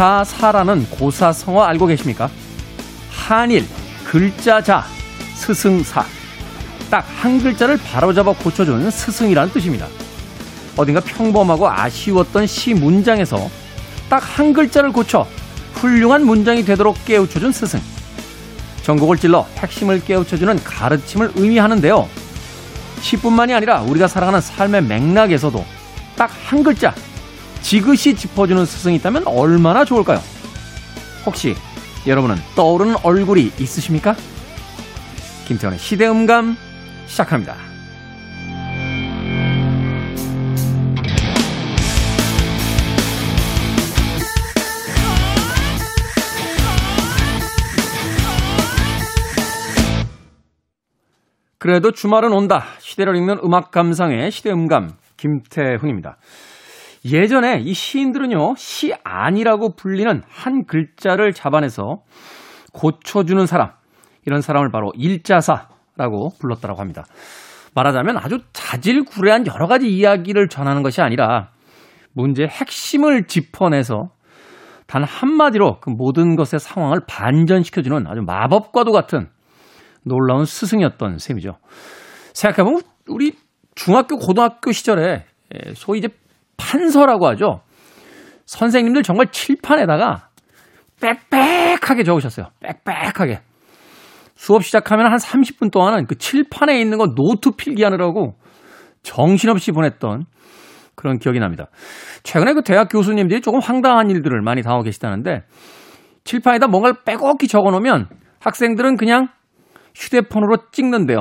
일자사라는 고사성어 알고 계십니까? 한일, 글자자, 스승사. 딱 한 글자를 바로잡아 고쳐주는 스승이라는 뜻입니다. 어딘가 평범하고 아쉬웠던 시 문장에서 딱 한 글자를 고쳐 훌륭한 문장이 되도록 깨우쳐준 스승. 전곡을 찔러 핵심을 깨우쳐주는 가르침을 의미하는데요. 시뿐만이 아니라 우리가 살아가는 삶의 맥락에서도 딱 한 글자, 지그시 짚어주는 스승이 있다면 얼마나 좋을까요? 혹시 여러분은 떠오르는 얼굴이 있으십니까? 김태원의 시대음감 시작합니다. 그래도 주말은 온다. 시대를 읽는 음악 감상의 시대음감 김태훈입니다. 예전에 이 시인들은요, 시 아니라고 불리는 한 글자를 잡아내서 고쳐주는 사람, 이런 사람을 바로 일자사라고 불렀다고 합니다. 말하자면 아주 자질구레한 여러 가지 이야기를 전하는 것이 아니라 문제의 핵심을 짚어내서 단 한마디로 그 모든 것의 상황을 반전시켜주는 아주 마법과도 같은 놀라운 스승이었던 셈이죠. 생각해보면 우리 중학교, 고등학교 시절에 소위 이제 판서라고 하죠. 선생님들 정말 칠판에다가 빽빽하게 적으셨어요. 빽빽하게. 수업 시작하면 한 30분 동안은 그 칠판에 있는 거 노트 필기하느라고 정신없이 보냈던 그런 기억이 납니다. 최근에 그 대학 교수님들이 조금 황당한 일들을 많이 당하고 계시다는데 칠판에다 뭔가를 빼곡히 적어 놓으면 학생들은 그냥 휴대폰으로 찍는데요.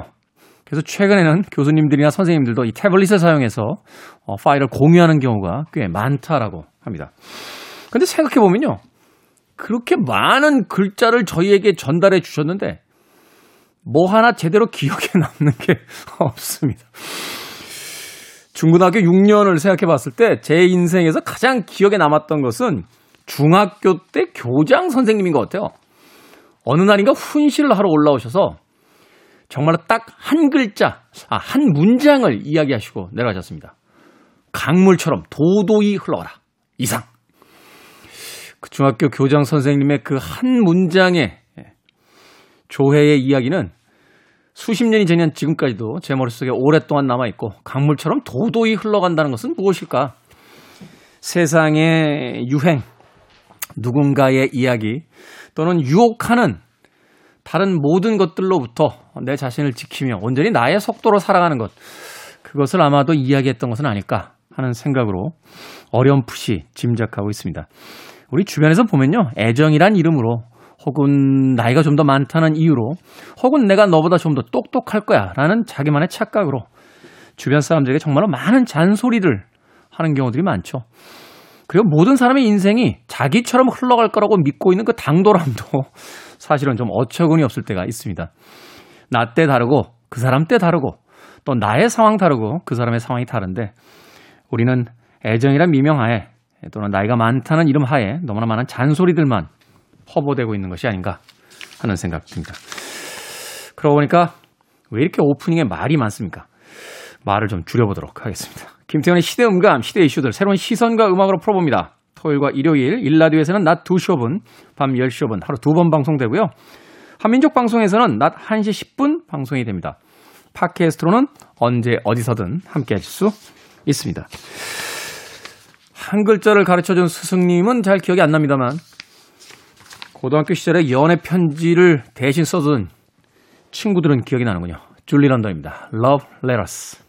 그래서 최근에는 교수님들이나 선생님들도 이 태블릿을 사용해서 어, 파일을 공유하는 경우가 꽤 많다라고 합니다. 근데 생각해 보면요. 그렇게 많은 글자를 저희에게 전달해 주셨는데 뭐 하나 제대로 기억에 남는 게 없습니다. 중고등학교 6년을 생각해 봤을 때 제 인생에서 가장 기억에 남았던 것은 중학교 때 교장 선생님인 것 같아요. 어느 날인가 훈시를 하러 올라오셔서 정말로 딱 한 글자, 아, 한 문장을 이야기하시고 내려가셨습니다. 강물처럼 도도히 흘러가라. 이상. 그 중학교 교장 선생님의 그 한 문장의 조회의 이야기는 수십 년이 지난 지금까지도 제 머릿속에 오랫동안 남아있고 강물처럼 도도히 흘러간다는 것은 무엇일까? 세상의 유행, 누군가의 이야기 또는 유혹하는 다른 모든 것들로부터 내 자신을 지키며 온전히 나의 속도로 살아가는 것. 그것을 아마도 이야기했던 것은 아닐까 하는 생각으로 어렴풋이 짐작하고 있습니다. 우리 주변에서 보면요. 애정이란 이름으로 혹은 나이가 좀 더 많다는 이유로 혹은 내가 너보다 좀 더 똑똑할 거야 라는 자기만의 착각으로 주변 사람들에게 정말로 많은 잔소리를 하는 경우들이 많죠. 그리고 모든 사람의 인생이 자기처럼 흘러갈 거라고 믿고 있는 그 당돌함도 사실은 좀 어처구니 없을 때가 있습니다. 나 때 다르고 그 사람 때 다르고 또 나의 상황 다르고 그 사람의 상황이 다른데 우리는 애정이란 미명하에 또는 나이가 많다는 이름 하에 너무나 많은 잔소리들만 허보되고 있는 것이 아닌가 하는 생각 듭니다. 그러고 보니까 왜 이렇게 오프닝에 말이 많습니까? 말을 좀 줄여보도록 하겠습니다. 김태현의 시대 음감, 시대 이슈들 새로운 시선과 음악으로 풀어봅니다. 토요일과 일요일, 일라디오에서는 낮 2시 5분, 밤 10시 5분 하루 두 번 방송되고요. 한민족 방송에서는 낮 1시 10분 방송이 됩니다. 팟캐스트로는 언제 어디서든 함께 하실 수 있습니다. 한 글자를 가르쳐준 스승님은 잘 기억이 안 납니다만 고등학교 시절에 연애 편지를 대신 써준 친구들은 기억이 나는군요. 줄리 런던입니다. Love Letters.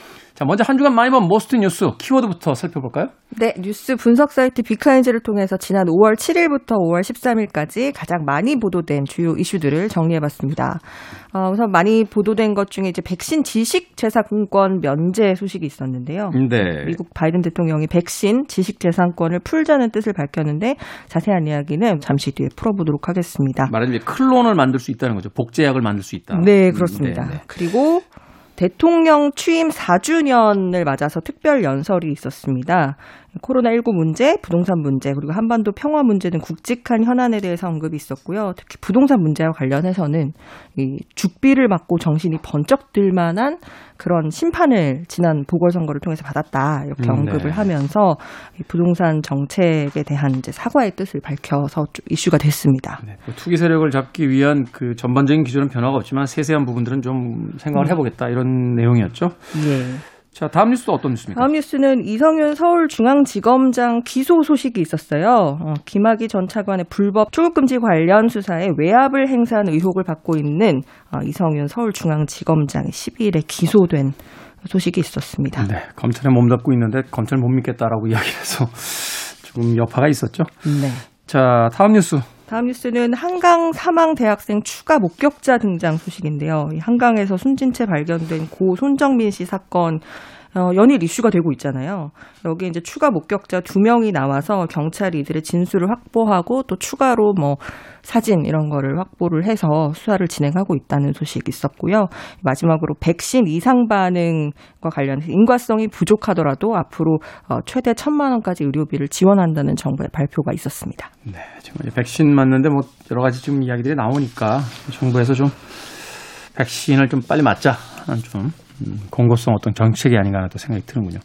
자, 먼저 한 주간 많이 본 Most 뉴스 키워드부터 살펴볼까요? 네, 뉴스 분석 사이트 빅카인즈를 통해서 지난 5월 7일부터 5월 13일까지 가장 많이 보도된 주요 이슈들을 정리해봤습니다. 어, 우선 많이 보도된 것 중에 이제 백신 지식 재산권 면제 소식이 있었는데요. 네. 미국 바이든 대통령이 백신 지식 재산권을 풀자는 뜻을 밝혔는데 자세한 이야기는 잠시 뒤에 풀어보도록 하겠습니다. 말하자면 클론을 만들 수 있다는 거죠. 복제약을 만들 수 있다. 네, 그렇습니다. 네, 네. 그리고 대통령 취임 4주년을 맞아서 특별 연설이 있었습니다. 코로나19 문제, 부동산 문제, 그리고 한반도 평화 문제 등 굵직한 현안에 대해서 언급이 있었고요. 특히 부동산 문제와 관련해서는 이 죽비를 맞고 정신이 번쩍 들 만한 그런 심판을 지난 보궐선거를 통해서 받았다. 이렇게 음, 언급을 네. 하면서 부동산 정책에 대한 이제 사과의 뜻을 밝혀서 이슈가 됐습니다. 네, 뭐 투기 세력을 잡기 위한 그 전반적인 기조는 변화가 없지만 세세한 부분들은 좀 생각을 음. 해보겠다 이런 내용이었죠. 네. 자, 다음 뉴스도 어떤 뉴스입니까? 다음 뉴스는 이성윤 서울중앙지검장 기소 소식이 있었어요. 어, 김학의 전 차관의 불법 출국금지 관련 수사에 외압을 행사한 의혹을 받고 있는 어, 이성윤 서울중앙지검장이 12일에 기소된 소식이 있었습니다. 네, 검찰에 몸담고 있는데 검찰 못 믿겠다라고 이야기해서 조금 여파가 있었죠. 네. 자, 다음 뉴스. 다음 뉴스는 한강 사망 대학생 추가 목격자 등장 소식인데요. 한강에서 숨진 채 발견된 고 손정민 씨 사건 어, 연일 이슈가 되고 있잖아요. 여기 이제 추가 목격자 두 명이 나와서 경찰이 이들의 진술을 확보하고 또 추가로 뭐 사진 이런 거를 확보를 해서 수사를 진행하고 있다는 소식이 있었고요. 마지막으로 백신 이상 반응과 관련해서 인과성이 부족하더라도 앞으로 어, 최대 천만 원까지 의료비를 지원한다는 정부의 발표가 있었습니다. 네, 지금 백신 맞는데 뭐 여러 가지 좀 이야기들이 나오니까 정부에서 좀 백신을 좀 빨리 맞자 좀 음, 공고성 어떤 정책이 아닌가 또 생각이 드는군요.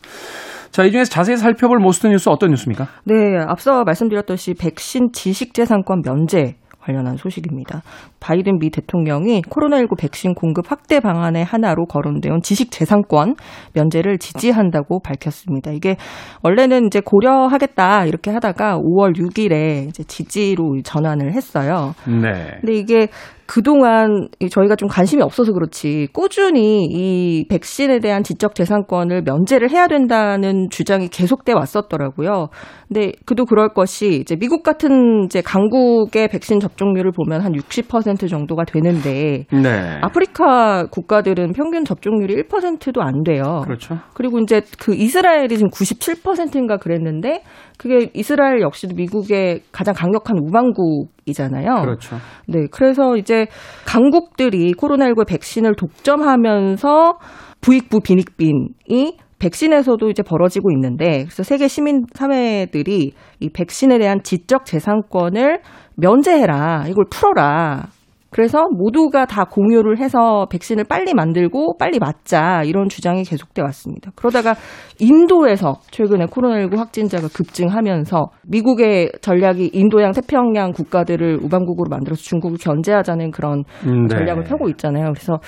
자, 이 중에서 자세히 살펴볼 모스트 뉴스 어떤 뉴스입니까? 네, 앞서 말씀드렸듯이 백신 지식재산권 면제 관련한 소식입니다. 바이든 미 대통령이 코로나19 백신 공급 확대 방안의 하나로 거론되어 지식 재산권 면제를 지지한다고 밝혔습니다. 이게 원래는 이제 고려하겠다 이렇게 하다가 5월 6일에 이제 지지로 전환을 했어요. 네. 근데 이게 그동안 저희가 좀 관심이 없어서 그렇지 꾸준히 이 백신에 대한 지적 재산권을 면제를 해야 된다는 주장이 계속돼 왔었더라고요. 근데 그도 그럴 것이 이제 미국 같은 이제 강국의 백신 접종률을 보면 한 60% 정도가 되는데 네. 아프리카 국가들은 평균 접종률이 1%도 안 돼요. 그렇죠. 그리고 이제 그 이스라엘이 지금 97%인가 그랬는데 그게 이스라엘 역시도 미국의 가장 강력한 우방국이잖아요. 그렇죠. 네, 그래서 이제 강국들이 코로나19 백신을 독점하면서 부익부 빈익빈이 백신에서도 이제 벌어지고 있는데 그래서 세계 시민 사회들이 이 백신에 대한 지적 재산권을 면제해라. 이걸 풀어라. 그래서 모두가 다 공유를 해서 백신을 빨리 만들고 빨리 맞자 이런 주장이 계속돼 왔습니다. 그러다가 인도에서 최근에 코로나19 확진자가 급증하면서 미국의 전략이 인도양 태평양 국가들을 우방국으로 만들어서 중국을 견제하자는 그런 음, 네. 전략을 펴고 있잖아요. 그래서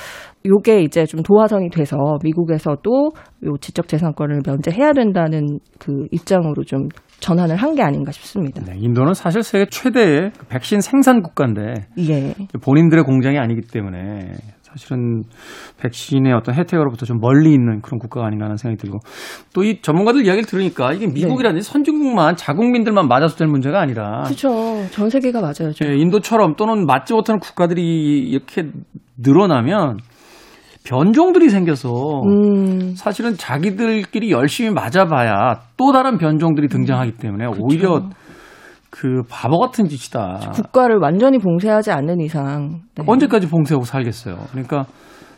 요게 이제 좀 도화선이 돼서 미국에서도 요 지적 재산권을 면제해야 된다는 그 입장으로 좀 전환을 한 게 아닌가 싶습니다. 네, 인도는 사실 세계 최대의 그 백신 생산 국가인데 예. 본인들의 공장이 아니기 때문에 사실은 백신의 어떤 혜택으로부터 좀 멀리 있는 그런 국가가 아닌가 하는 생각이 들고 또 이 전문가들 이야기를 들으니까 이게 미국이라든지 네. 선진국만 자국민들만 맞아서 될 문제가 아니라 그렇죠. 전 세계가 맞아요. 예, 인도처럼 또는 맞지 못하는 국가들이 이렇게 늘어나면 변종들이 생겨서 음. 사실은 자기들끼리 열심히 맞아봐야 또 다른 변종들이 등장하기 때문에 그렇죠. 오히려 그 바보 같은 짓이다. 국가를 완전히 봉쇄하지 않는 이상 네. 언제까지 봉쇄하고 살겠어요. 그러니까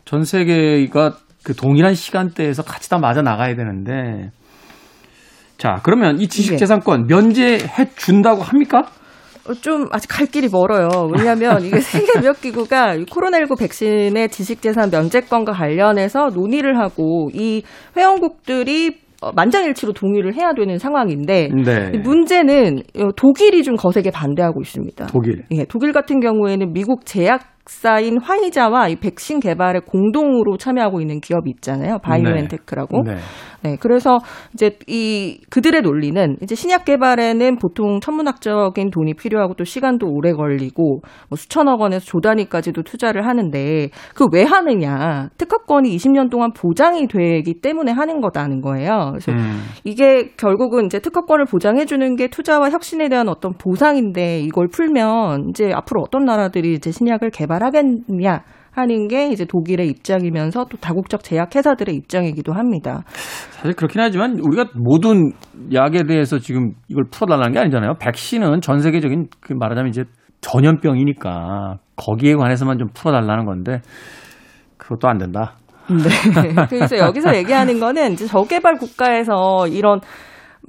전 세계가 그 동일한 시간대에서 같이 다 맞아 나가야 되는데 자 그러면 이 지식재산권 면제해 준다고 합니까? 좀 아직 갈 길이 멀어요. 왜냐하면 이게 세계무역기구가 코로나19 백신의 지식재산 면제권과 관련해서 논의를 하고 이 회원국들이 어, 만장일치로 동의를 해야 되는 상황인데 네. 문제는 독일이 좀 거세게 반대하고 있습니다. 독일. 예, 독일 같은 경우에는 미국 제약 제약사인 화이자와 이 백신 개발에 공동으로 참여하고 있는 기업이 있잖아요. 바이오엔테크라고. 네. 네, 그래서 이제 이 그들의 논리는 이제 신약 개발에는 보통 천문학적인 돈이 필요하고 또 시간도 오래 걸리고 뭐 수천억 원에서 조 단위까지도 투자를 하는데 그 왜 하느냐? 특허권이 20년 동안 보장이 되기 때문에 하는 거다는 거예요. 그래서 음. 이게 결국은 이제 특허권을 보장해 주는 게 투자와 혁신에 대한 어떤 보상인데 이걸 풀면 이제 앞으로 어떤 나라들이 이제 신약을 개발 하겠냐 하는 게 이제 독일의 입장이면서 또 다국적 제약 회사들의 입장이기도 합니다. 사실 그렇긴 하지만 우리가 모든 약에 대해서 지금 이걸 풀어달라는 게 아니잖아요. 백신은 전 세계적인 그 말하자면 이제 전염병이니까 거기에 관해서만 좀 풀어달라는 건데 그것도 안 된다. 네. 그래서 여기서 얘기하는 거는 이제 저개발 국가에서 이런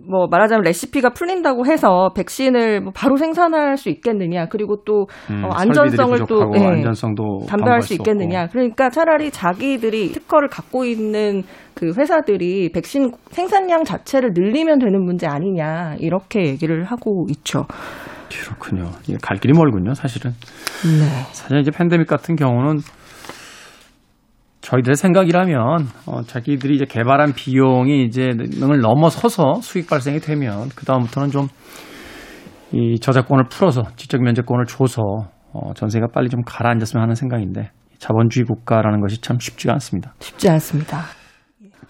뭐 말하자면 레시피가 풀린다고 해서 백신을 뭐 바로 생산할 수 있겠느냐 그리고 또 음, 어, 안전성을 또 예, 안전성도 담보할 수수 있겠느냐 그러니까 차라리 자기들이 특허를 갖고 있는 그 회사들이 백신 생산량 자체를 늘리면 되는 문제 아니냐 이렇게 얘기를 하고 있죠. 그렇군요. 갈 길이 멀군요, 사실은. 네. 사실 이제 팬데믹 같은 경우는 저희들의 생각이라면 어, 자기들이 이제 개발한 비용이 이제 능을 넘어서서 수익 발생이 되면 그 다음부터는 좀 이 저작권을 풀어서 지적 면제권을 줘서 어, 전세가 빨리 좀 가라앉았으면 하는 생각인데 자본주의 국가라는 것이 참 쉽지가 않습니다. 쉽지 않습니다.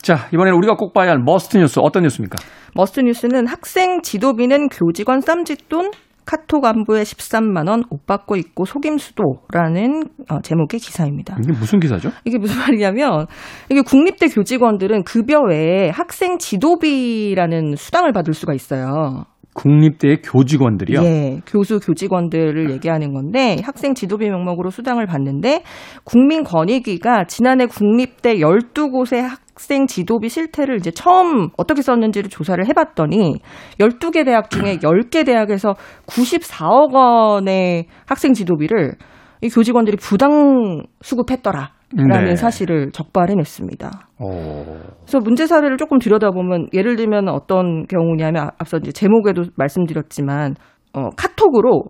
자 이번에는 우리가 꼭 봐야 할 Must 뉴스 어떤 뉴스입니까? Must 뉴스는 학생 지도비는 교직원 쌈짓돈 카톡 안부에 13만 원 옷 바꿔 입고 속임수도라는 어, 제목의 기사입니다. 이게 무슨 기사죠? 이게 무슨 말이냐면 이게 국립대 교직원들은 급여 외에 학생 지도비라는 수당을 받을 수가 있어요. 국립대의 교직원들이요. 예, 교수 교직원들을 얘기하는 건데 학생 지도비 명목으로 수당을 받는데 국민권익위가 지난해 국립대 12곳의 학 생 지도비 실태를 이제 처음 어떻게 썼는지를 조사를 해봤더니 12개 대학 중에 10개 대학에서 94억 원의 학생 지도비를 이 교직원들이 부당 수급했더라. 라는 네. 사실을 적발해냈습니다. 오. 그래서 문제 사례를 조금 들여다보면 예를 들면 어떤 경우냐면 앞서 이제 제목에도 말씀드렸지만 어, 카톡으로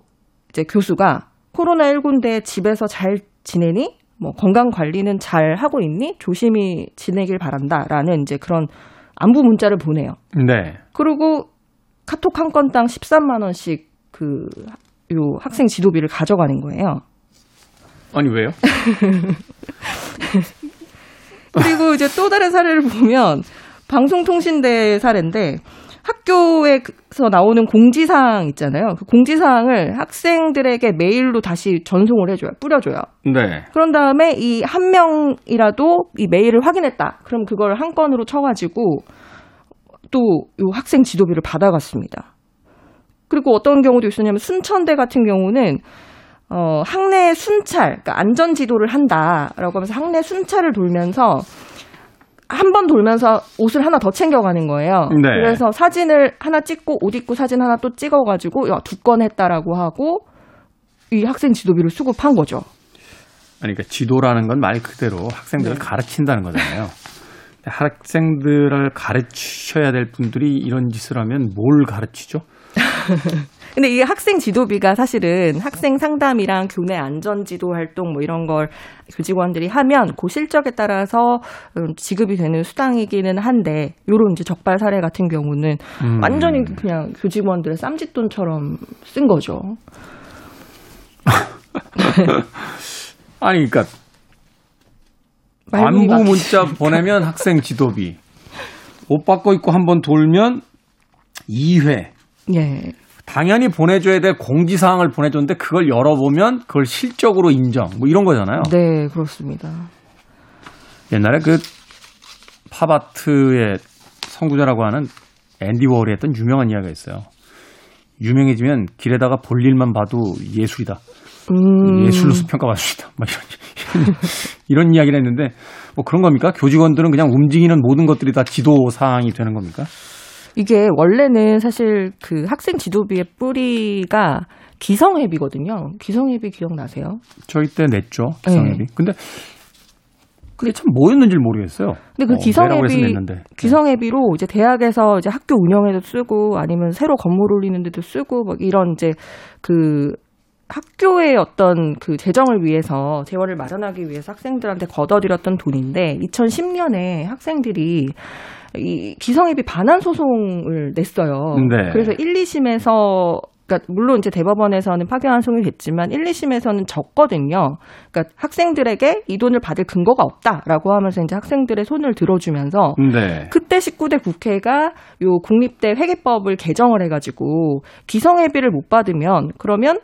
이제 교수가 코로나19인데 집에서 잘 지내니? 뭐 건강 관리는 잘 하고 있니? 조심히 지내길 바란다라는 이제 그런 안부 문자를 보내요. 네. 그리고 카톡 한 건당 13만 원씩 그 요 학생 지도비를 가져가는 거예요. 아니 왜요? 그리고 이제 또 다른 사례를 보면 방송통신대 사례인데 학교에서 나오는 공지사항 있잖아요. 그 공지사항을 학생들에게 메일로 다시 전송을 해줘요. 뿌려줘요. 네. 그런 다음에 이 한 명이라도 이 메일을 확인했다. 그럼 그걸 한 건으로 쳐가지고 또요 학생 지도비를 받아갔습니다. 그리고 어떤 경우도 있었냐면 순천대 같은 경우는 어, 학내 순찰, 그러니까 안전 지도를 한다라고 하면서 학내 순찰을 돌면서 한 번 돌면서 옷을 하나 더 챙겨가는 거예요. 네. 그래서 사진을 하나 찍고 옷 입고 사진 하나 또 찍어가지고 야, 두건 했다라고 하고 이 학생 지도비를 수급한 거죠. 아니, 그러니까 지도라는 건 말 그대로 학생들을 네. 가르친다는 거잖아요. 학생들을 가르치셔야 될 분들이 이런 짓을 하면 뭘 가르치죠? 근데 이게 학생 지도비가 사실은 학생 상담이랑 교내 안전 지도 활동 뭐 이런 걸 교직원들이 하면 그 실적에 따라서 음, 지급이 되는 수당이기는 한데 요런 이제 적발 사례 같은 경우는 음. 완전히 그냥 교직원들의 쌈짓돈처럼 쓴 거죠. 아니, 그러니까 안부. 문자 보내면 학생 지도비. 옷 받고 있고 한번 돌면 2회. 예. 당연히 보내줘야 될 공지사항을 보내줬는데 그걸 열어보면 그걸 실적으로 인정. 뭐 이런 거잖아요. 네, 그렇습니다. 옛날에 그 팝아트의 선구자라고 하는 앤디 워홀이 했던 유명한 이야기가 있어요. 유명해지면 길에다가 볼 일만 봐도 예술이다. 음. 예술로서 평가받을 수 있다. 막 이런, 이런, 이런 이야기를 했는데 뭐 그런 겁니까? 교직원들은 그냥 움직이는 모든 것들이 다 지도 사항이 되는 겁니까? 이게 원래는 사실 그 학생 지도비의 뿌리가 기성회비거든요. 기성회비 기억나세요? 저희 때 냈죠. 네. 기성회비. 근데 그게 참 뭐였는지 모르겠어요. 근데 그 어, 기성회비 냈는데. 기성회비로 이제 대학에서 이제 학교 운영에도 쓰고 아니면 새로 건물 올리는 데도 쓰고 막 이런 이제 그 학교의 어떤 그 재정을 위해서 재원을 마련하기 위해서 학생들한테 걷어들였던 돈인데 2010년에 학생들이 이 기성예비 반환 소송을 냈어요. 네. 그래서 1, 2심에서 그러니까 물론 이제 대법원에서는 파기환 송이 됐지만 1, 2심에서는 졌거든요. 그러니까 학생들에게 이 돈을 받을 근거가 없다라고 하면서 이제 학생들의 손을 들어주면서 네. 그때 19대 국회가 요 국립대 회계법을 개정을 해가지고 기성예비를 못 받으면 그러면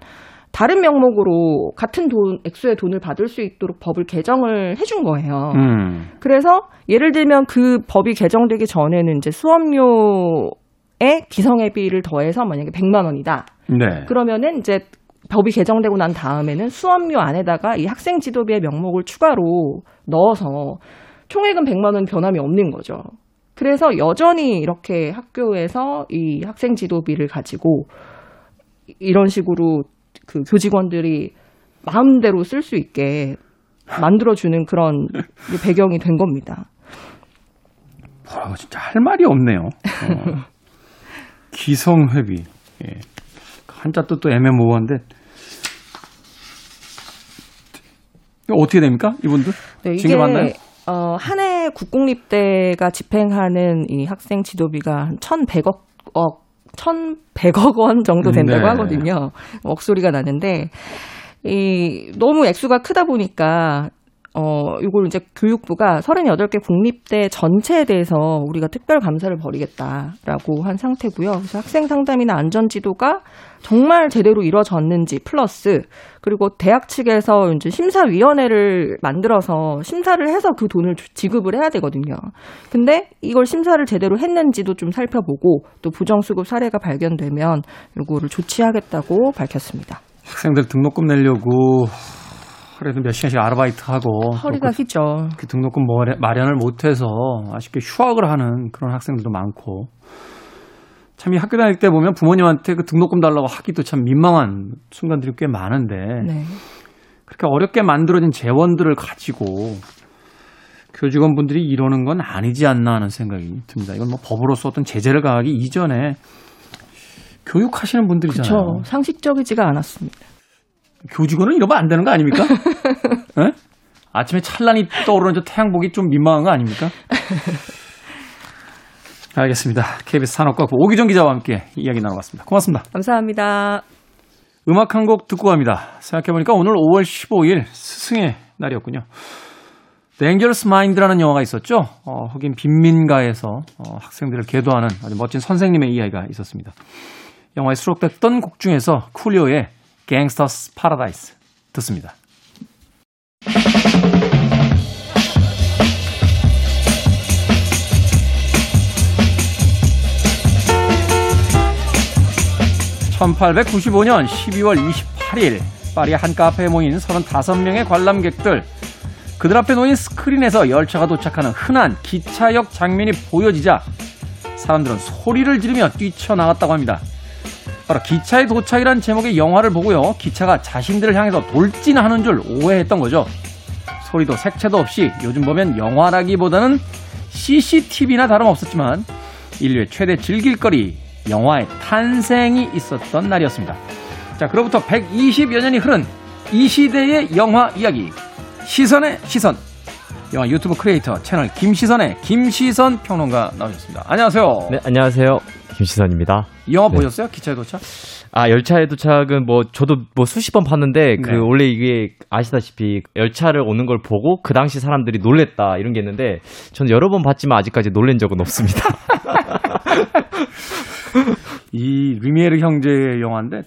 다른 명목으로 같은 돈 액수의 돈을 받을 수 있도록 법을 개정을 해준 거예요. 음. 그래서 예를 들면 그 법이 개정되기 전에는 이제 수업료에 기성예비를 더해서 만약에 100만 원이다. 네. 그러면은 이제 법이 개정되고 난 다음에는 수업료 안에다가 이 학생 지도비의 명목을 추가로 넣어서 총액은 100만 원 변함이 없는 거죠. 그래서 여전히 이렇게 학교에서 이 학생 지도비를 가지고 이런 식으로 그 교직원들이 마음대로 쓸 수 있게 만들어주는 그런 배경이 된 겁니다. 뭐라고 진짜 할 말이 없네요. 어. 기성회비. 예. 한자 뜻도 애매모호한데. 어떻게 됩니까? 이분들? 네, 이게 맞나요? 어, 한 해 국공립대가 집행하는 이 학생 지도비가 한 1,100억 억 1,100억 원 정도 된다고 네. 하거든요. 억소리가 나는데 이 너무 액수가 크다 보니까 어, 이걸 이제 교육부가 38개 국립대 전체에 대해서 우리가 특별 감사를 벌이겠다라고 한 상태고요. 그래서 학생 상담이나 안전 지도가 정말 제대로 이루어졌는지 플러스 그리고 대학 측에서 이제 심사위원회를 만들어서 심사를 해서 그 돈을 주- 지급을 해야 되거든요. 근데 이걸 심사를 제대로 했는지도 좀 살펴보고 또 부정수급 사례가 발견되면 요거를 조치하겠다고 밝혔습니다. 학생들 등록금 내려고 그래도 몇 시간씩 아르바이트하고 허리가 휘죠. 그 등록금 마련- 마련을 못해서 아쉽게 휴학을 하는 그런 학생들도 많고 참 이 학교 다닐 때 보면 부모님한테 그 등록금 달라고 하기도 참 민망한 순간들이 꽤 많은데 네. 그렇게 어렵게 만들어진 재원들을 가지고 교직원분들이 이러는 건 아니지 않나 하는 생각이 듭니다. 이건 뭐 법으로서 어떤 제재를 가하기 이전에 교육하시는 분들이잖아요. 그렇죠. 상식적이지가 않았습니다. 교직원은 이러면 안 되는 거 아닙니까? 예? 아침에 찬란히 떠오르는 저 태양복이 좀 민망한 거 아닙니까? 알겠습니다. KBS 산업과학부 오기정 기자와 함께 이야기 나눠봤습니다. 고맙습니다. 감사합니다. 음악 한 곡 듣고 갑니다. 생각해보니까 오늘 5월 15일 스승의 날이었군요. Dangerous Mind라는 영화가 있었죠. 어, 흑인 빈민가에서 어, 학생들을 계도하는 아주 멋진 선생님의 이야기가 있었습니다. 영화에 수록됐던 곡 중에서 쿨리오의 Gangsta's Paradise 듣습니다. (1895년 12월 28일) 파리 한 카페에 모인 35명의 관람객들 그들 앞에 놓인 스크린에서 열차가 도착하는 흔한 기차역 장면이 보여지자 사람들은 소리를 지르며 뛰쳐나갔다고 합니다. 바로 기차의 도착이란 제목의 영화를 보고요. 기차가 자신들을 향해서 돌진하는 줄 오해했던 거죠. 소리도 색채도 없이 요즘 보면 영화라기보다는 CCTV나 다름없었지만 인류의 최대 즐길거리 영화의 탄생이 있었던 날이었습니다. 자, 그로부터 120여 년이 흐른 이 시대의 영화 이야기 시선의 시선 영화 유튜브 크리에이터 채널 김시선의 김시선 평론가 나오셨습니다. 안녕하세요. 네, 안녕하세요. 김시선입니다. 이 영화 네. 보셨어요? 기차의 도착? 아, 열차의 도착은 뭐 저도 뭐 수십 번 봤는데 그 네. 원래 이게 아시다시피 열차를 오는 걸 보고 그 당시 사람들이 놀랬다 이런 게 있는데 저는 여러 번 봤지만 아직까지 놀란 적은 없습니다. 이 리미에르 형제의 영화인데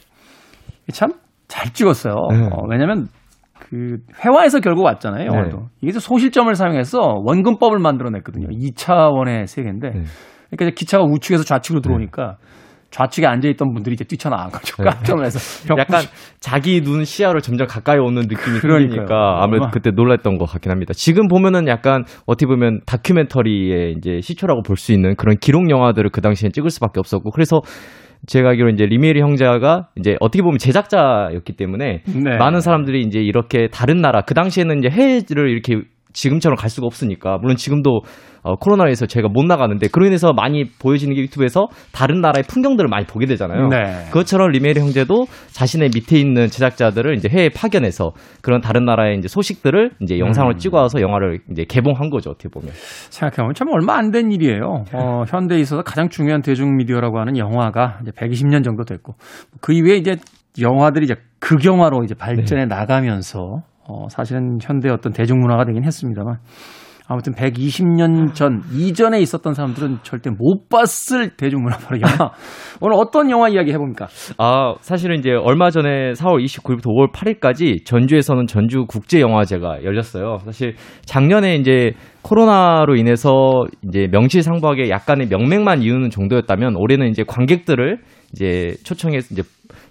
참 잘 찍었어요. 네. 어, 왜냐면 그 회화에서 결국 왔잖아요. 영화도. 네. 이게 소실점을 사용해서 원근법을 만들어냈거든요. 2차원의 세계인데 네. 그러니까 기차가 우측에서 좌측으로 들어오니까 좌측에 앉아 있던 분들이 이제 거죠. 네. 깜짝 놀라서 벽 약간 자기 눈 시야로 점점 가까이 오는 느낌이. 들리니까 아무래도 그때 놀랐던 것 같긴 합니다. 지금 보면은 약간 어떻게 보면 다큐멘터리의 이제 시초라고 볼 수 있는 그런 기록 영화들을 그 당시엔 찍을 수밖에 없었고 그래서 제가 알기로 이제 뤼미에르 형제가 이제 어떻게 보면 제작자였기 때문에 네. 많은 사람들이 이제 이렇게 다른 나라 그 당시에는 이제 해외를 이렇게 지금처럼 갈 수가 없으니까 물론 지금도 어, 코로나여서 제가 못 나가는데 그로 인해서 많이 보여지는 게 유튜브에서 다른 나라의 풍경들을 많이 보게 되잖아요. 네. 그것처럼 뤼미에르 형제도 자신의 밑에 있는 제작자들을 이제 해외 파견해서 그런 다른 나라의 이제 소식들을 이제 영상으로 음. 찍어와서 영화를 이제 개봉한 거죠 어떻게 보면. 생각해보면 참 얼마 안 된 일이에요. 어, 현대에 있어서 가장 중요한 대중미디어라고 하는 영화가 이제 120년 정도 됐고 그 이후에 이제 영화들이 이제 극영화로 이제 발전해 나가면서 어, 사실은 현대의 어떤 대중문화가 되긴 했습니다만 아무튼 120년 전 이전에 있었던 사람들은 절대 못 봤을 대중문화 바로 영화. 오늘 어떤 영화 이야기 해봅니까? 아, 사실은 이제 얼마 전에 4월 29일부터 5월 8일까지 전주에서는 전주 국제 영화제가 열렸어요. 사실 작년에 이제 코로나로 인해서 이제 명실상부하게 약간의 명맥만 이루는 정도였다면 올해는 이제 관객들을 이제 초청해서 이제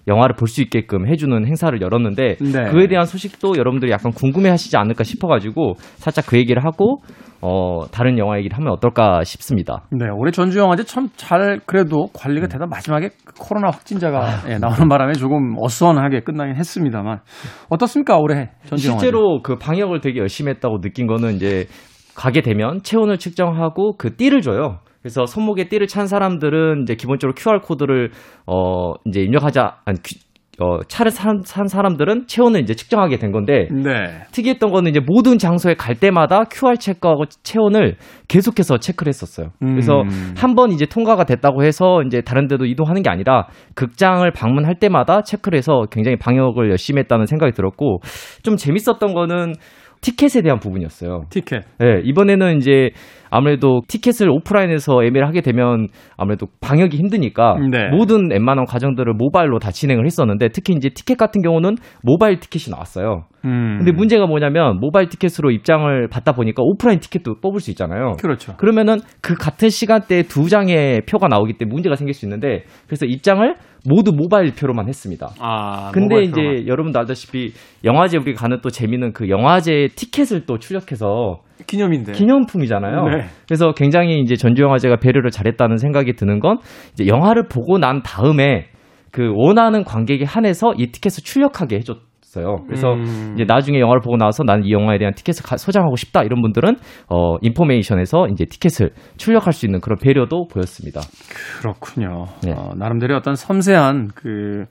영화를 볼 수 있게끔 해주는 행사를 열었는데 네. 그에 대한 소식도 여러분들이 약간 궁금해하시지 않을까 싶어가지고 살짝 그 얘기를 하고 어 다른 영화 얘기를 하면 어떨까 싶습니다. 네, 올해 전주 영화제 참 잘 그래도 관리가 되다 마지막에 그 코로나 확진자가 예, 나오는 바람에 조금 어수선하게 끝나긴 했습니다만 어떻습니까 올해 전주 영화제? 실제로 그 방역을 되게 열심히 했다고 느낀 거는 이제 가게 되면 체온을 측정하고 그 띠를 줘요. 그래서 손목에 띠를 찬 사람들은 이제 기본적으로 QR 코드를 어 이제 입력하자 아니 귀- 어 차를 산, 산 사람들은 체온을 이제 측정하게 된 건데 네. 특이했던 거는 이제 모든 장소에 갈 때마다 QR 체크하고 체온을 계속해서 체크를 했었어요. 그래서 음. 한번 이제 통과가 됐다고 해서 이제 다른 데도 이동하는 게 아니라 극장을 방문할 때마다 체크를 해서 굉장히 방역을 열심히 했다는 생각이 들었고 좀 재밌었던 거는 티켓에 대한 부분이었어요. 티켓. 네, 이번에는 이제 아무래도 티켓을 오프라인에서 예매를 하게 되면 아무래도 방역이 힘드니까 네. 모든 웬만한 과정들을 모바일로 다 진행을 했었는데 특히 이제 티켓 같은 경우는 모바일 티켓이 나왔어요. 음. 근데 문제가 뭐냐면 모바일 티켓으로 입장을 받다 보니까 오프라인 티켓도 뽑을 수 있잖아요. 그렇죠. 그러면은 그 같은 시간대에 두 장의 표가 나오기 때문에 문제가 생길 수 있는데 그래서 입장을 모두 모바일 표로만 했습니다. 아, 근데 모바일 이제 프로그램. 여러분도 알다시피 영화제 우리가 가는 또 재미는 그 영화제 티켓을 또 출력해서 기념인데. 기념품이잖아요. 네. 그래서 굉장히 이제 전주영화제가 배려를 잘했다는 생각이 드는 건 이제 영화를 보고 난 다음에 그 원하는 관객에 한해서 이 티켓을 출력하게 해줬 어요. 그래서 음. 이제 나중에 영화를 보고 나서 나는 이 영화에 대한 티켓을 가- 소장하고 싶다 이런 분들은 어 인포메이션에서 이제 티켓을 출력할 수 있는 그런 배려도 보였습니다. 그렇군요. 네. 어, 나름대로 어떤 섬세한 그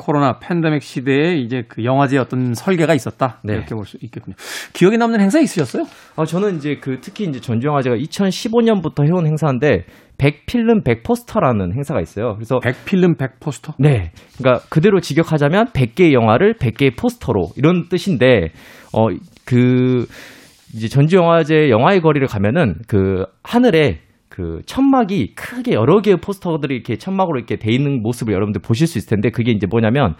코로나 팬데믹 시대에 이제 그 영화제의 어떤 설계가 있었다. 네. 이렇게 볼 수 있겠군요. 기억에 남는 행사 있으셨어요? 아, 저는 이제 그 특히 이제 전주영화제가 2015년부터 해온 행사인데 100필름 100포스터라는 행사가 있어요. 그래서 100필름 100포스터? 네. 그러니까 그대로 직역하자면 100개의 영화를 100개의 포스터로 이런 뜻인데 어그 이제 전주 영화제 영화의 거리를 가면은 그 하늘에 그 천막이 크게 여러 개의 포스터들이 이렇게 천막으로 이렇게 돼 있는 모습을 여러분들 보실 수 있을 텐데 그게 이제 뭐냐면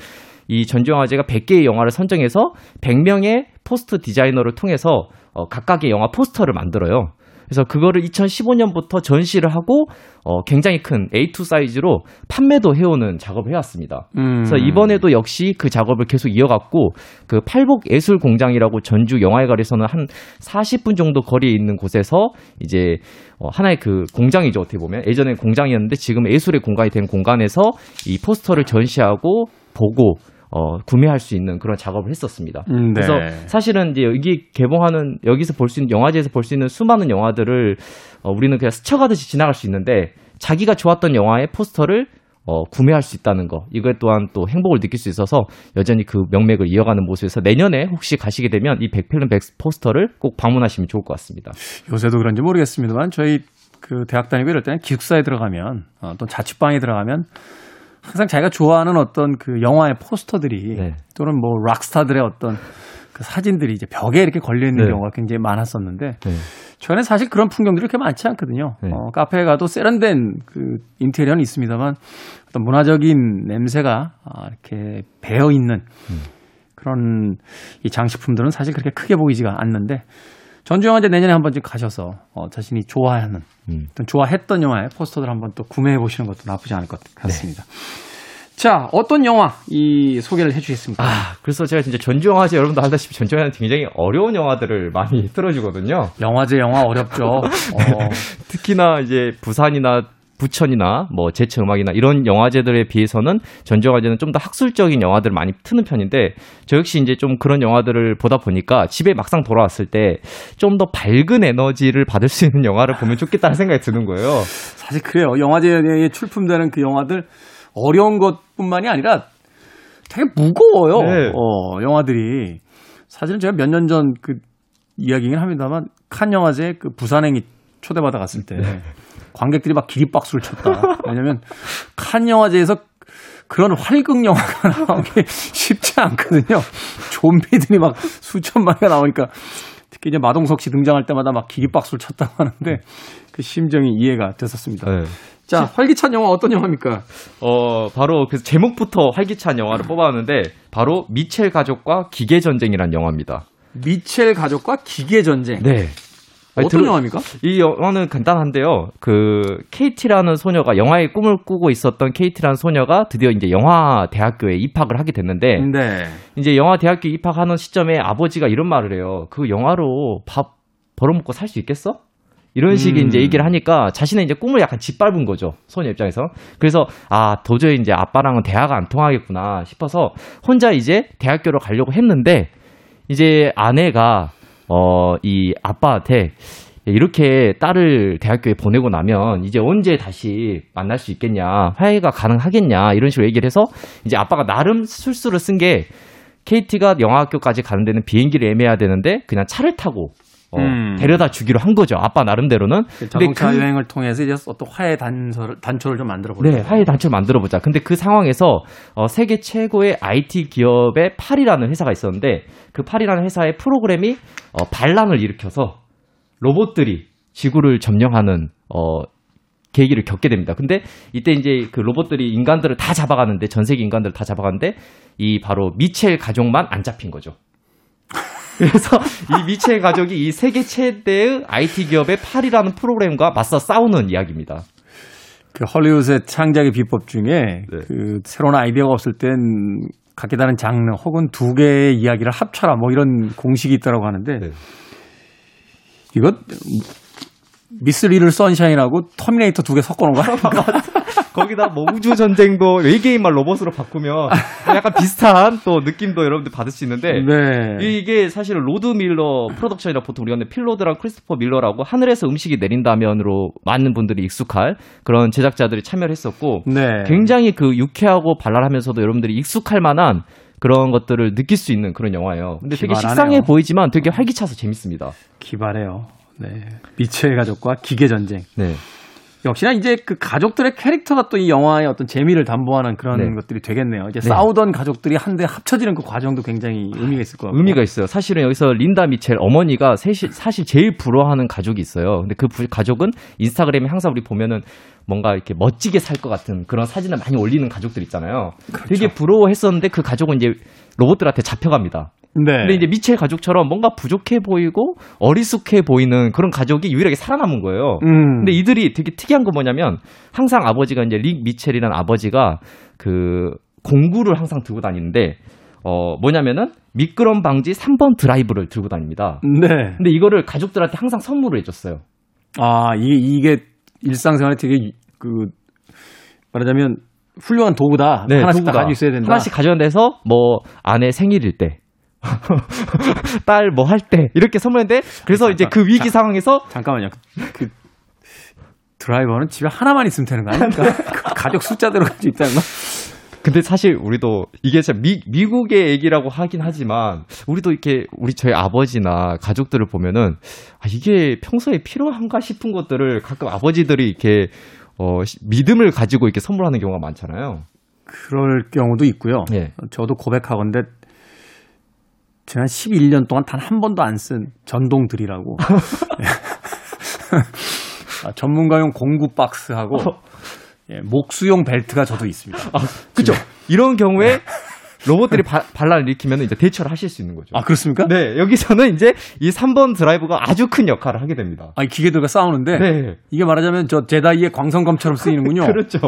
이 전주영 화제가 100개의 영화를 선정해서 100명의 포스터 디자이너를 통해서 어, 각각의 영화 포스터를 만들어요. 그래서 그거를 2015년부터 전시를 하고 어, 굉장히 큰 A2 사이즈로 판매도 해오는 작업을 해왔습니다. 음. 그래서 이번에도 역시 그 작업을 계속 이어갔고 그 팔복 예술 공장이라고 전주 영화의 거리에서는 한 40분 정도 거리에 있는 곳에서 이제 어, 하나의 그 공장이죠 어떻게 보면 예전에 공장이었는데 지금 예술의 공간이 된 공간에서 이 포스터를 전시하고 보고 어, 구매할 수 있는 그런 작업을 했었습니다. 음, 네. 그래서 사실은 이제 여기 개봉하는 여기서 볼 수 있는 영화제에서 볼 수 있는 수많은 영화들을 어, 우리는 그냥 스쳐가듯이 지나갈 수 있는데 자기가 좋았던 영화의 포스터를 어, 구매할 수 있다는 거 이것 또한 또 행복을 느낄 수 있어서 여전히 그 명맥을 이어가는 모습에서 내년에 혹시 가시게 되면 이 백필름 백 포스터를 꼭 방문하시면 좋을 것 같습니다. 요새도 그런지 모르겠습니다만 저희 그 대학 다니고 이럴 때는 기숙사에 들어가면 어, 또 자취방에 들어가면 항상 자기가 좋아하는 어떤 그 영화의 포스터들이 네. 또는 뭐 락스타들의 어떤 그 사진들이 이제 벽에 이렇게 걸려 있는 네. 경우가 굉장히 많았었는데 네. 저는 사실 그런 풍경들이 그렇게 많지 않거든요. 네. 어, 카페에 가도 세련된 그 인테리어는 있습니다만 어떤 문화적인 냄새가 아, 이렇게 배어 있는 음. 그런 이 장식품들은 사실 그렇게 크게 보이지가 않는데 전주영화제 내년에 한번 좀 가셔서 어, 자신이 좋아하는 음. 좋아했던 영화의 포스터들 한번 또 구매해 보시는 것도 나쁘지 않을 것 같습니다. 자, 어떤 영화 이 소개를 해주겠습니까? 아 그래서 제가 진짜 전주영화제 여러분도 알다시피 전주영화는 굉장히 어려운 영화들을 많이 틀어주거든요. 영화제 영화 어렵죠. 어, 특히나 이제 부산이나 부천이나 뭐 제체 음악이나 이런 영화제들에 비해서는 전주영화제는 좀 더 학술적인 영화들을 많이 트는 편인데 저 역시 이제 좀 그런 영화들을 보다 보니까 집에 막상 돌아왔을 때 좀 더 밝은 에너지를 받을 수 있는 영화를 보면 좋겠다는 생각이 드는 거예요. 사실 그래요. 영화제에 출품되는 그 영화들 어려운 것뿐만이 아니라 되게 무거워요. 네. 어, 영화들이. 사실은 제가 몇 년 전 그 이야기긴 합니다만 칸 영화제 그 부산행이 초대받아 갔을 때 관객들이 막 기립박수를 쳤다. 왜냐면 칸 영화제에서 그런 활극 영화가 게 쉽지 않거든요. 좀비들이 막 수천 마리가 나오니까 특히 이제 마동석 씨 등장할 때마다 막 기립박수를 쳤다고 하는데 그 심정이 이해가 됐었습니다. 네. 자, 활기찬 영화 어떤 영화입니까? 어, 바로 그 제목부터 활기찬 영화를 뽑아왔는데 바로 미첼 가족과 기계 전쟁이라는 영화입니다. 미첼 가족과 기계 전쟁. 네. 아니, 어떤 들어- 영화입니까? 이 영화는 간단한데요. 그 KT라는 소녀가 영화의 꿈을 꾸고 있었던 KT라는 소녀가 드디어 이제 영화 대학교에 입학을 하게 됐는데 네. 이제 영화 대학교 입학하는 시점에 아버지가 이런 말을 해요. 그 영화로 밥 벌어먹고 살 수 있겠어? 이런 식의 음. 이제 얘기를 하니까 자신의 이제 꿈을 약간 짓밟은 거죠. 소녀 입장에서. 그래서 아, 도저히 이제 아빠랑은 대화가 안 통하겠구나 싶어서 혼자 이제 대학교를 가려고 했는데 이제 아내가 어, 이 아빠한테 이렇게 딸을 대학교에 보내고 나면 이제 언제 다시 만날 수 있겠냐, 화해가 가능하겠냐, 이런 식으로 얘기를 해서 이제 아빠가 나름 술수를 쓴 게 KT가 영화학교까지 가는 데는 비행기를 애매해야 되는데 그냥 차를 타고 어, 음. 데려다 주기로 한 거죠. 아빠 나름대로는. 자동차 그- 여행을 통해서 이제 어떤 화해 단서를, 단초를 좀 만들어 보자. 네, 화해 단체를 만들어 보자. 근데 그 상황에서 어, 세계 최고의 IT 기업의 팔이라는 회사가 있었는데 그 팔이라는 회사의 프로그램이 어, 반란을 일으켜서 로봇들이 지구를 점령하는 어, 계기를 겪게 됩니다. 근데 이때 이제 그 로봇들이 인간들을 다 잡아가는데 전 세계 인간들을 다 잡아가는데 이 바로 미첼 가족만 안 잡힌 거죠. 그래서 이 미첼 가족이 이 세계 최대의 IT 기업의 팔이라는 프로그램과 맞서 싸우는 이야기입니다. 그 헐리우드의 창작의 비법 중에 네. 그 새로운 아이디어가 없을 땐 각기 다른 장르 혹은 두 개의 이야기를 합쳐라 뭐 이런 공식이 있다고 하는데 네. 이거 미스 리틀 선샤인하고 터미네이터 두 개 섞어 놓은 거 아닙니까? 거기다 뭐 우주 전쟁도 외계인만 로봇으로 바꾸면 약간 비슷한 또 느낌도 여러분들 받을 수 있는데 네. 이게 사실은 로드 밀러 프로덕션이라 보통 우리가 필 로드랑 크리스토퍼 밀러라고 하늘에서 음식이 내린다면으로 많은 분들이 익숙할 그런 제작자들이 참여를 했었고 네. 굉장히 그 유쾌하고 발랄하면서도 여러분들이 익숙할 만한 그런 것들을 느낄 수 있는 그런 영화예요. 근데 되게 기발하네요. 식상해 보이지만 되게 활기차서 재밌습니다. 기발해요. 네. 미첼 가족과 기계 전쟁. 네. 역시나 이제 그 가족들의 캐릭터가 또 이 영화의 어떤 재미를 담보하는 그런 네. 것들이 되겠네요. 이제 네. 싸우던 가족들이 한데 합쳐지는 그 과정도 굉장히 의미가 있을 것 같고. 의미가 있어요. 사실은 여기서 린다 미첼 어머니가 사실, 사실 제일 부러워하는 가족이 있어요. 근데 그 부- 가족은 인스타그램에 항상 우리 보면은 뭔가 이렇게 멋지게 살 것 같은 그런 사진을 많이 올리는 가족들 있잖아요. 되게 부러워했었는데 그 가족은 이제 로봇들한테 잡혀갑니다. 네. 근데 이제 미첼 가족처럼 뭔가 부족해 보이고 어리숙해 보이는 그런 가족이 유일하게 살아남은 거예요. 음. 근데 이들이 되게 특이한 거 뭐냐면 항상 아버지가 이제 릭 미첼이라는 아버지가 그 공구를 항상 들고 다니는데 어 뭐냐면은 미끄럼 방지 3번 드라이브를 들고 다닙니다. 네. 근데 이거를 가족들한테 항상 선물을 해줬어요. 아, 이게, 이게 일상생활에 되게 그, 말하자면 훌륭한 도구다. 하나씩 다 도구가. 가지고 있어야 된다. 네, 하나씩 가져야 돼서 뭐 아내 생일일 때. 딸 뭐 할 때 이렇게 선물했는데 그래서 이제 그 위기 상황에서 잠깐만요. 그, 그 드라이버는 집에 하나만 있으면 되는 거 아닙니까? 그 가족 숫자대로 가지고 있다는 거. 근데 사실 우리도 이게 진짜 미, 미국의 얘기라고 하긴 하지만 우리도 이렇게 우리 저희 아버지나 가족들을 보면은 아, 이게 평소에 필요한가 싶은 것들을 가끔 아버지들이 이렇게 어, 시- 믿음을 가지고 이렇게 선물하는 경우가 많잖아요. 그럴 경우도 있고요. 예. 저도 고백하건데 지난 11년 동안 단 한 번도 안 쓴 전동들이라고 아, 전문가용 공구 박스하고 예, 목수용 벨트가 저도 있습니다. 아, 그죠? 이런 경우에 로봇들이 바- 반란을 일으키면 이제 대처를 하실 수 있는 거죠. 아 그렇습니까? 네, 여기서는 이제 이 3번 드라이브가 아주 큰 역할을 하게 됩니다. 아 기계들과 싸우는데 네. 이게 말하자면 저 제다이의 광선검처럼 쓰이는군요. 그렇죠.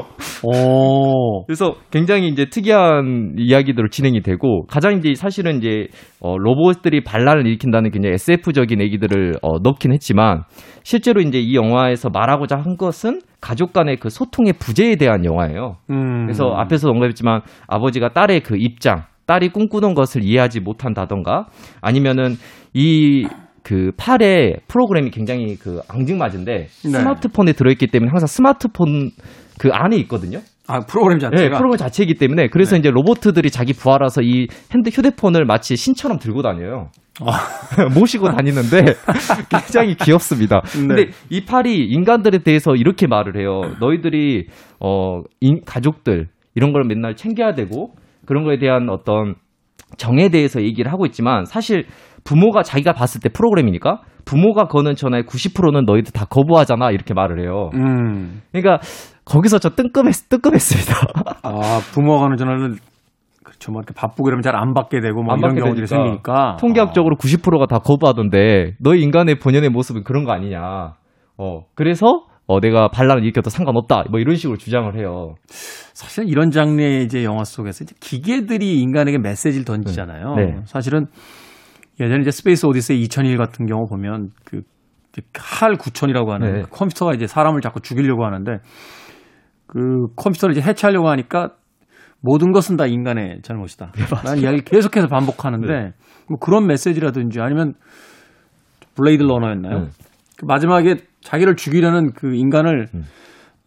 오. 그래서 굉장히 이제 특이한 이야기들로 진행이 되고 가장 이제 사실은 이제 어, 로봇들이 반란을 일으킨다는 굉장히 SF적인 얘기들을 어, 넣긴 했지만 실제로 이제 이 영화에서 말하고자 한 것은 가족 간의 그 소통의 부재에 대한 영화예요. 음. 그래서 앞에서 언급했지만 아버지가 딸의 그 입장, 딸이 꿈꾸던 것을 이해하지 못한다던가 아니면은 이 그 팔에 프로그램이 굉장히 그 앙증맞은데 네. 스마트폰에 들어있기 때문에 항상 스마트폰 그 안에 있거든요. 아 프로그램 자체가 네, 프로그램 자체이기 때문에 그래서 네. 이제 로봇들이 자기 부하라서 이 핸드 휴대폰을 마치 신처럼 들고 다녀요. 아. 모시고 다니는데 굉장히 귀엽습니다. 네. 근데 이 팔이 인간들에 대해서 이렇게 말을 해요. 너희들이 어 인- 가족들 이런 걸 맨날 챙겨야 되고 그런 거에 대한 어떤 정에 대해서 얘기를 하고 있지만 사실 부모가 자기가 봤을 때 프로그램이니까 부모가 거는 전화의 90%는 너희들 다 거부하잖아 이렇게 말을 해요. 음. 그러니까 거기서 저 뜬금했 뜨끔했습니다. 아 부모가 하는 전화를 그렇죠. 뭐 이렇게 바쁘고 이러면 잘 안 받게 되고 뭐안 이런 경우들이 되니까. 생기니까 통계학적으로 90%가 다 거부하던데 너희 인간의 본연의 모습은 그런 거 아니냐. 어 그래서 어 내가 반란을 일으켜도 상관없다. 뭐 이런 식으로 주장을 해요. 사실 이런 장르의 이제 영화 속에서 이제 기계들이 인간에게 메시지를 던지잖아요. 네. 네. 사실은 예전에 이제 스페이스 오디세이 2001 같은 경우 보면 그 HAL 9000이라고 하는 네. 그 컴퓨터가 이제 사람을 자꾸 죽이려고 하는데 그 컴퓨터를 이제 해체하려고 하니까 모든 것은 다 인간의 잘못이다. 라는 이야기를 계속해서 반복하는데 네. 뭐 그런 메시지라든지 아니면 블레이드 러너였나요? 네. 그 마지막에 자기를 죽이려는 그 인간을 음.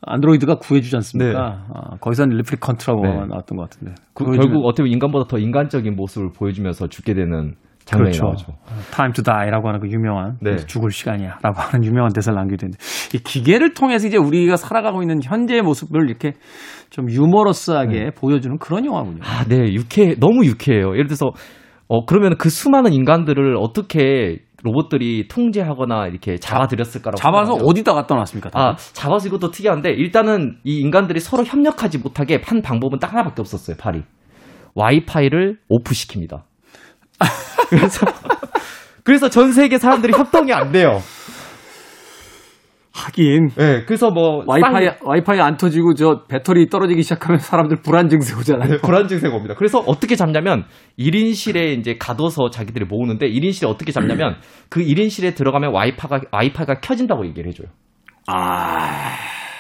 안드로이드가 구해주지 않습니까? 아, 거기서 replicant라고 네. 나왔던 것 같은데. 그- 결국 어떻게 보면 인간보다 더 인간적인 모습을 보여주면서 죽게 되는 장면이 그렇죠. 나오죠. Time to die라고 하는 그 유명한 네. 죽을 시간이야라고 하는 유명한 대사를 남기게 되는데 이 기계를 통해서 이제 우리가 살아가고 있는 현재의 모습을 이렇게 좀 유머러스하게 보여주는 그런 영화군요. 아, 네, 유쾌, 너무 유쾌해요. 예를 들어서, 어, 그러면 그 수많은 인간들을 어떻게 로봇들이 통제하거나 이렇게 잡아들였을까라고. 잡아서 생각하죠. 어디다 갖다 놨습니까? 다? 아, 잡아서 이것도 특이한데, 일단은 이 인간들이 서로 협력하지 못하게 한 방법은 딱 하나밖에 없었어요, 팔이. 와이파이를 오프시킵니다. 그래서, 그래서 전 세계 사람들이 협동이 안 돼요. 하긴 네, 그래서 뭐. 와이파이 쌍- 와이파이 안 터지고 저 배터리 떨어지기 시작하면 사람들 불안 증세 오잖아요. 네, 불안 증세가 옵니다. 그래서 어떻게 잡냐면 1인실에 이제 가둬서 자기들이 모으는데 1인실에 어떻게 잡냐면 그 1인실에 들어가면 와이파이가 와이파이가 켜진다고 얘기를 해 줘요. 아,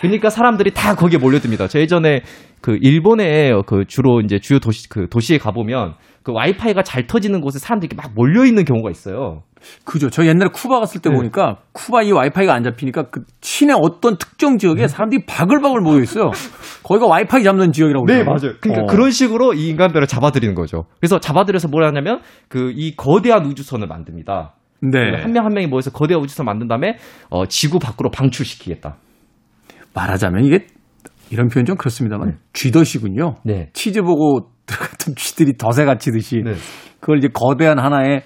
그러니까 사람들이 다 거기에 몰려듭니다. 저 예전에 그 일본의 그 주로 이제 주요 도시 그 도시에 가 보면 그 와이파이가 잘 터지는 곳에 사람들이 막 몰려 있는 경우가 있어요. 그죠. 저 옛날에 쿠바 갔을 때 네. 보니까 쿠바 이 와이파이가 안 잡히니까 그 시내 어떤 특정 지역에 네. 사람들이 바글바글 모여 있어요. 거기가 와이파이 잡는 지역이라고. 그러더라고요. 그러니까 어. 그런 식으로 이 인간들을 잡아들이는 거죠. 그래서 잡아들여서 뭘 하냐면 그 이 거대한 우주선을 만듭니다. 네. 한 명 한 명이 모여서 거대한 우주선 만든 다음에 어, 지구 밖으로 방출시키겠다. 말하자면 이게 이런 표현 좀 그렇습니다만 쥐덫이군요. 네. 치즈 보고 들어갔던 쥐들이 덫에 갇히듯이 네. 그걸 이제 거대한 하나의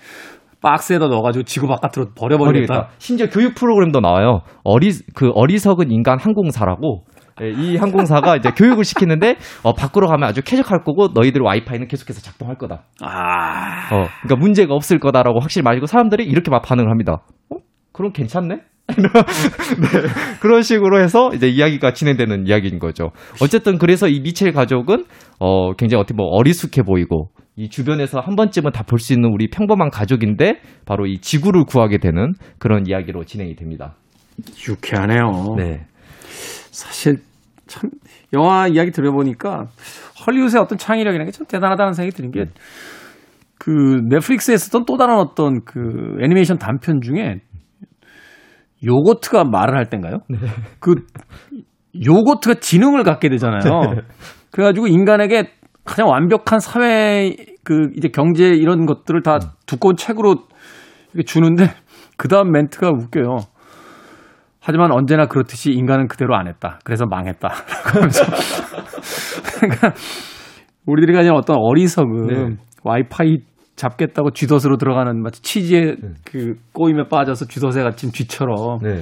박스에다 넣어가지고 지구 바깥으로 버려버리겠다. 버리겠다. 심지어 교육 프로그램도 나와요. 어리 그 어리석은 인간 항공사라고. 예, 이 항공사가 이제 교육을 시키는데 어, 밖으로 가면 아주 쾌적할 거고 너희들 와이파이는 계속해서 작동할 거다. 아, 어, 그러니까 문제가 없을 거다라고 확실히 말이고 사람들이 이렇게 막 반응을 합니다. 어? 그럼 괜찮네? 네, 그런 식으로 해서 이제 이야기가 진행되는 이야기인 거죠. 어쨌든 그래서 이 미첼 가족은 어, 굉장히 어떻게 뭐 어리숙해 보이고 이 주변에서 한 번쯤은 다 볼 수 있는 우리 평범한 가족인데 바로 이 지구를 구하게 되는 그런 이야기로 진행이 됩니다. 유쾌하네요. 네. 사실 참 영화 이야기 들어보니까 헐리우드의 어떤 창의력이라는 게 참 대단하다는 생각이 드는 게 그 넷플릭스에 있었던 또 다른 어떤 그 애니메이션 단편 중에 요거트가 말을 할 땐가요? 그 요거트가 지능을 갖게 되잖아요. 그래가지고 인간에게 가장 완벽한 사회 그 이제 경제 이런 것들을 다 두꺼운 책으로 이렇게 주는데 그 다음 멘트가 웃겨요. 하지만 언제나 그렇듯이 인간은 그대로 안 했다. 그래서 망했다. 그러니까 우리들이 가진 어떤 어리석음, 네. 와이파이 잡겠다고 쥐덫으로 들어가는 마치 치즈에 네. 그 꼬임에 빠져서 쥐덫에 갇힌 쥐처럼 네.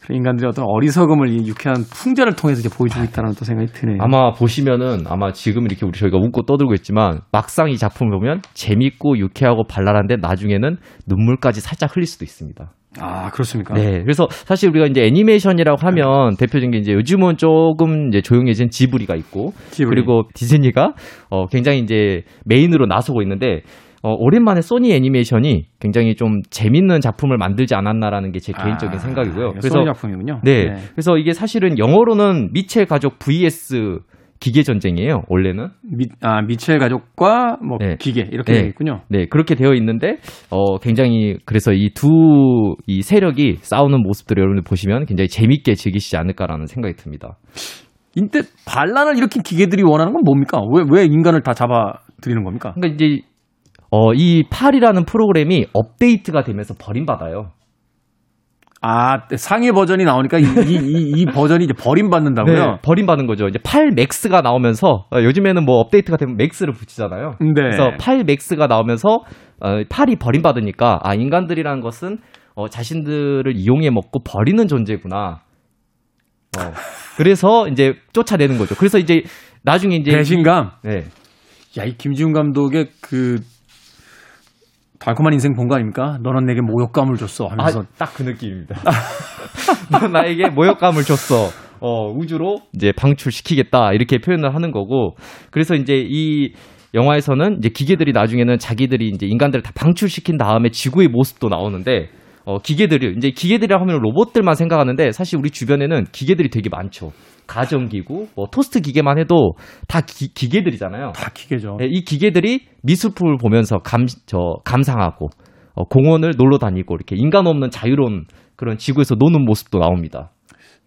그런 인간들의 어떤 어리석음을 이 유쾌한 풍자를 통해서 이제 보여주고 있다는 또 생각이 드네요. 아마 보시면은 아마 지금 이렇게 우리 저희가 웃고 떠들고 있지만 막상 이 작품을 보면 재밌고 유쾌하고 발랄한데 나중에는 눈물까지 살짝 흘릴 수도 있습니다. 아 그렇습니까? 네. 그래서 사실 우리가 이제 애니메이션이라고 하면 대표적인 게 이제 요즘은 조금 이제 조용해진 지브리가 있고 지브리. 그리고 디즈니가 어 굉장히 이제 메인으로 나서고 있는데 어, 오랜만에 소니 애니메이션이 굉장히 좀 재밌는 작품을 만들지 않았나라는 게 제 개인적인 아, 생각이고요. 그래서 소니 작품이군요. 네, 그래서 이게 사실은 영어로는 미첼 가족 vs 기계 전쟁이에요. 원래는 미, 아, 미첼 가족과 뭐 네. 기계 이렇게 네. 되어 있군요. 네 그렇게 되어 있는데 어 굉장히 그래서 이 두 세력이 싸우는 모습들을 여러분들 보시면 굉장히 재밌게 즐기시지 않을까라는 생각이 듭니다. 근데 반란을 일으킨 기계들이 원하는 건 뭡니까? 왜, 왜 인간을 다 잡아 들이는 겁니까? 그러니까 이제 어 이 PAL이라는 프로그램이 업데이트가 되면서 버림받아요. 아, 상위 버전이 나오니까 이, 이, 이, 이 버전이 이제 버림받는다고요? 네, 버림받는 거죠. 이제 8 맥스가 나오면서 어, 요즘에는 뭐 업데이트가 되면 Max를 붙이잖아요. 네. 그래서 8 맥스가 나오면서 어, 8이 버림받으니까 아 인간들이라는 것은 어, 자신들을 이용해 먹고 버리는 존재구나. 어, 그래서 이제 쫓아내는 거죠. 그래서 이제 나중에 이제 배신감. 네. 야, 이 김지훈 감독의 그 달콤한 인생 본 거 아닙니까? 너는 내게 모욕감을 줬어 하면서 아, 딱그 느낌입니다. 너 나에게 모욕감을 줬어. 어, 우주로 이제 방출시키겠다. 이렇게 표현을 하는 거고. 그래서 이제 이 영화에서는 이제 기계들이 나중에는 자기들이 이제 인간들을 다 방출시킨 다음에 지구의 모습도 나오는데 어, 기계들이, 이제 기계들이라 하면 로봇들만 생각하는데 사실 우리 주변에는 기계들이 되게 많죠. 가전기구, 뭐 토스트 기계만 해도 다 기, 기계들이잖아요. 다 기계죠. 네, 이 기계들이 미술품을 보면서 감, 저, 감상하고, 어, 공원을 놀러 다니고, 이렇게 인간 없는 자유로운 그런 지구에서 노는 모습도 나옵니다.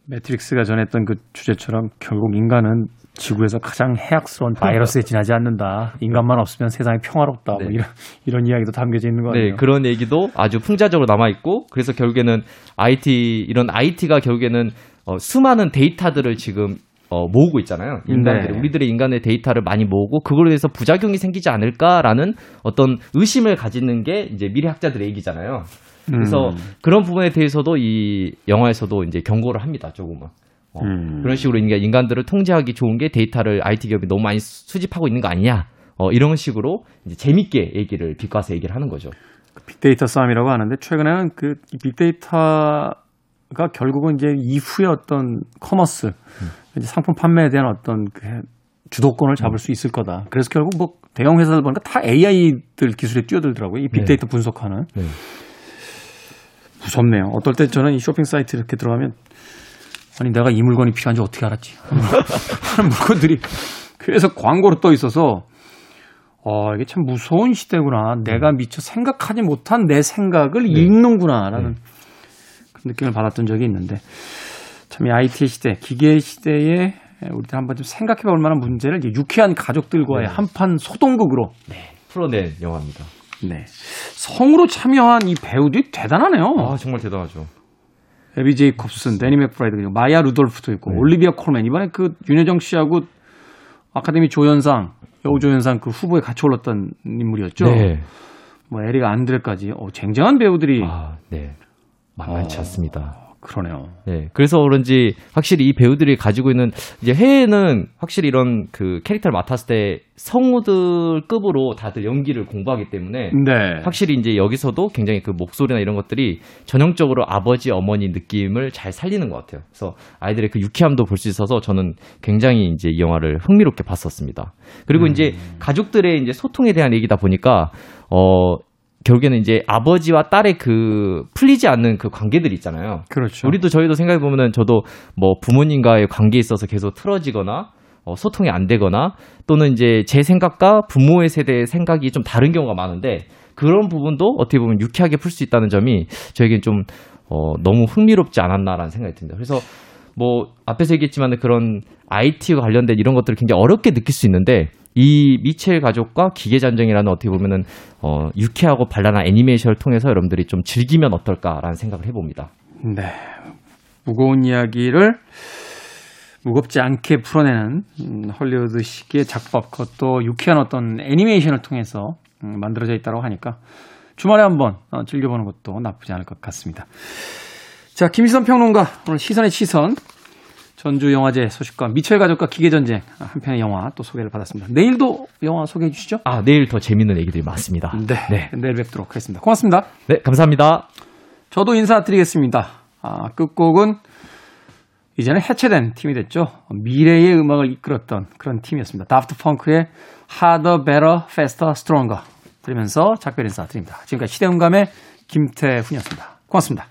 매트릭스가 전했던 그 주제처럼 결국 인간은 지구에서 가장 해악스러운 바이러스에 지나지 않는다. 인간만 없으면 세상이 평화롭다. 뭐 네. 이런 이런 이야기도 담겨져 있는 거 아니에요? 네, 그런 얘기도 아주 풍자적으로 남아 있고, 그래서 결국에는 IT, 이런 IT가 결국에는 어, 수많은 데이터들을 지금 어, 모으고 있잖아요. 인간들이. 네. 우리들의 인간의 데이터를 많이 모으고, 그걸로 해서 부작용이 생기지 않을까라는 어떤 의심을 가지는 게 이제 미래학자들의 얘기잖아요. 그래서 음. 그런 부분에 대해서도 이 영화에서도 이제 경고를 합니다, 조금은. 어, 음. 그런 식으로 인간, 인간들을 통제하기 좋은 게 데이터를 IT 기업이 너무 많이 수- 수집하고 있는 거 아니냐. 어, 이런 식으로 이제 재밌게 얘기를, 비꽈서 얘기를 하는 거죠. 빅데이터 싸움이라고 하는데 최근에는 그 이 빅데이터가 결국은 이제 이후의 어떤 commerce, 이제 상품 판매에 대한 어떤 그 주도권을 잡을 수 있을 거다. 그래서 결국 뭐 대형 회사들 보니까 다 AI들 기술에 뛰어들더라고요. 이 빅데이터 분석하는. 네. 무섭네요. 어떨 때 저는 이 쇼핑 사이트 이렇게 들어가면 아니 내가 이 물건이 필요한지 어떻게 알았지? 하는 물건들이 그래서 광고로 떠 있어서 어 이게 참 무서운 시대구나. 내가 미처 생각하지 못한 내 생각을 읽는구나라는 그런 느낌을 받았던 적이 있는데 참 이 IT 시대, 기계 시대에 우리들 한번 좀 생각해 볼 만한 문제를 유쾌한 가족들과의 한판 소동극으로 풀어낸 영화입니다. 네. 음성으로 참여한 이 배우들이 대단하네요. 아, 정말 대단하죠. 애비 제이콥슨, 대니 맥브라이드, 그리고 마야 루돌프도 있고 네. 올리비아 콜맨 이번에 그 윤여정 씨하고 아카데미 조연상, 여우조연상 그 후보에 같이 올랐던 인물이었죠. 네. 뭐 에릭 안드레까지 어, 쟁쟁한 배우들이 아, 네. 만만치 어. 않습니다. 그러네요. 네. 그래서 그런지 확실히 이 배우들이 가지고 있는 이제 해외는 확실히 이런 그 캐릭터를 맡았을 때 성우들 급으로 다들 연기를 공부하기 때문에 네. 확실히 이제 여기서도 굉장히 그 목소리나 이런 것들이 전형적으로 아버지 어머니 느낌을 잘 살리는 것 같아요. 그래서 아이들의 그 유쾌함도 볼 수 있어서 저는 굉장히 이제 이 영화를 흥미롭게 봤었습니다. 그리고 이제 가족들의 이제 소통에 대한 얘기다 보니까 어 결국에는 이제 아버지와 딸의 그 풀리지 않는 그 관계들이 있잖아요. 그렇죠. 우리도 저희도 생각해 보면은 저도 뭐 부모님과의 관계에 있어서 계속 틀어지거나 어, 소통이 안 되거나 또는 이제 제 생각과 부모의 세대의 생각이 좀 다른 경우가 많은데 그런 부분도 어떻게 보면 유쾌하게 풀 수 있다는 점이 저에겐 좀 어, 너무 흥미롭지 않았나라는 생각이 듭니다. 그래서 뭐 앞에서 얘기했지만 그런 IT와 관련된 이런 것들을 굉장히 어렵게 느낄 수 있는데 이 미첼 가족과 기계 전쟁이라는 어떻게 보면은 어, 유쾌하고 발랄한 애니메이션을 통해서 여러분들이 좀 즐기면 어떨까라는 생각을 해봅니다. 네. 무거운 이야기를 무겁지 않게 풀어내는 음, 헐리우드식의 작법, 그것도 유쾌한 어떤 애니메이션을 통해서 음, 만들어져 있다고 하니까 주말에 한번 어, 즐겨보는 것도 나쁘지 않을 것 같습니다. 자, 김시선 평론가 오늘 시선의 시선 전주 영화제 소식과 미첼 가족과 기계 전쟁 한 편의 영화 또 소개를 받았습니다. 내일도 영화 소개해 주시죠. 아 내일 더 재밌는 얘기들이 많습니다. 네, 네, 내일 뵙도록 하겠습니다. 고맙습니다. 네 감사합니다. 저도 인사드리겠습니다. 아, 끝곡은 이제는 해체된 팀이 됐죠. 미래의 음악을 이끌었던 그런 팀이었습니다. 다프트 펑크의 Harder, Better, Faster, Stronger 드리면서 작별 인사 드립니다. 지금까지 시대음감의 김태훈이었습니다. 고맙습니다.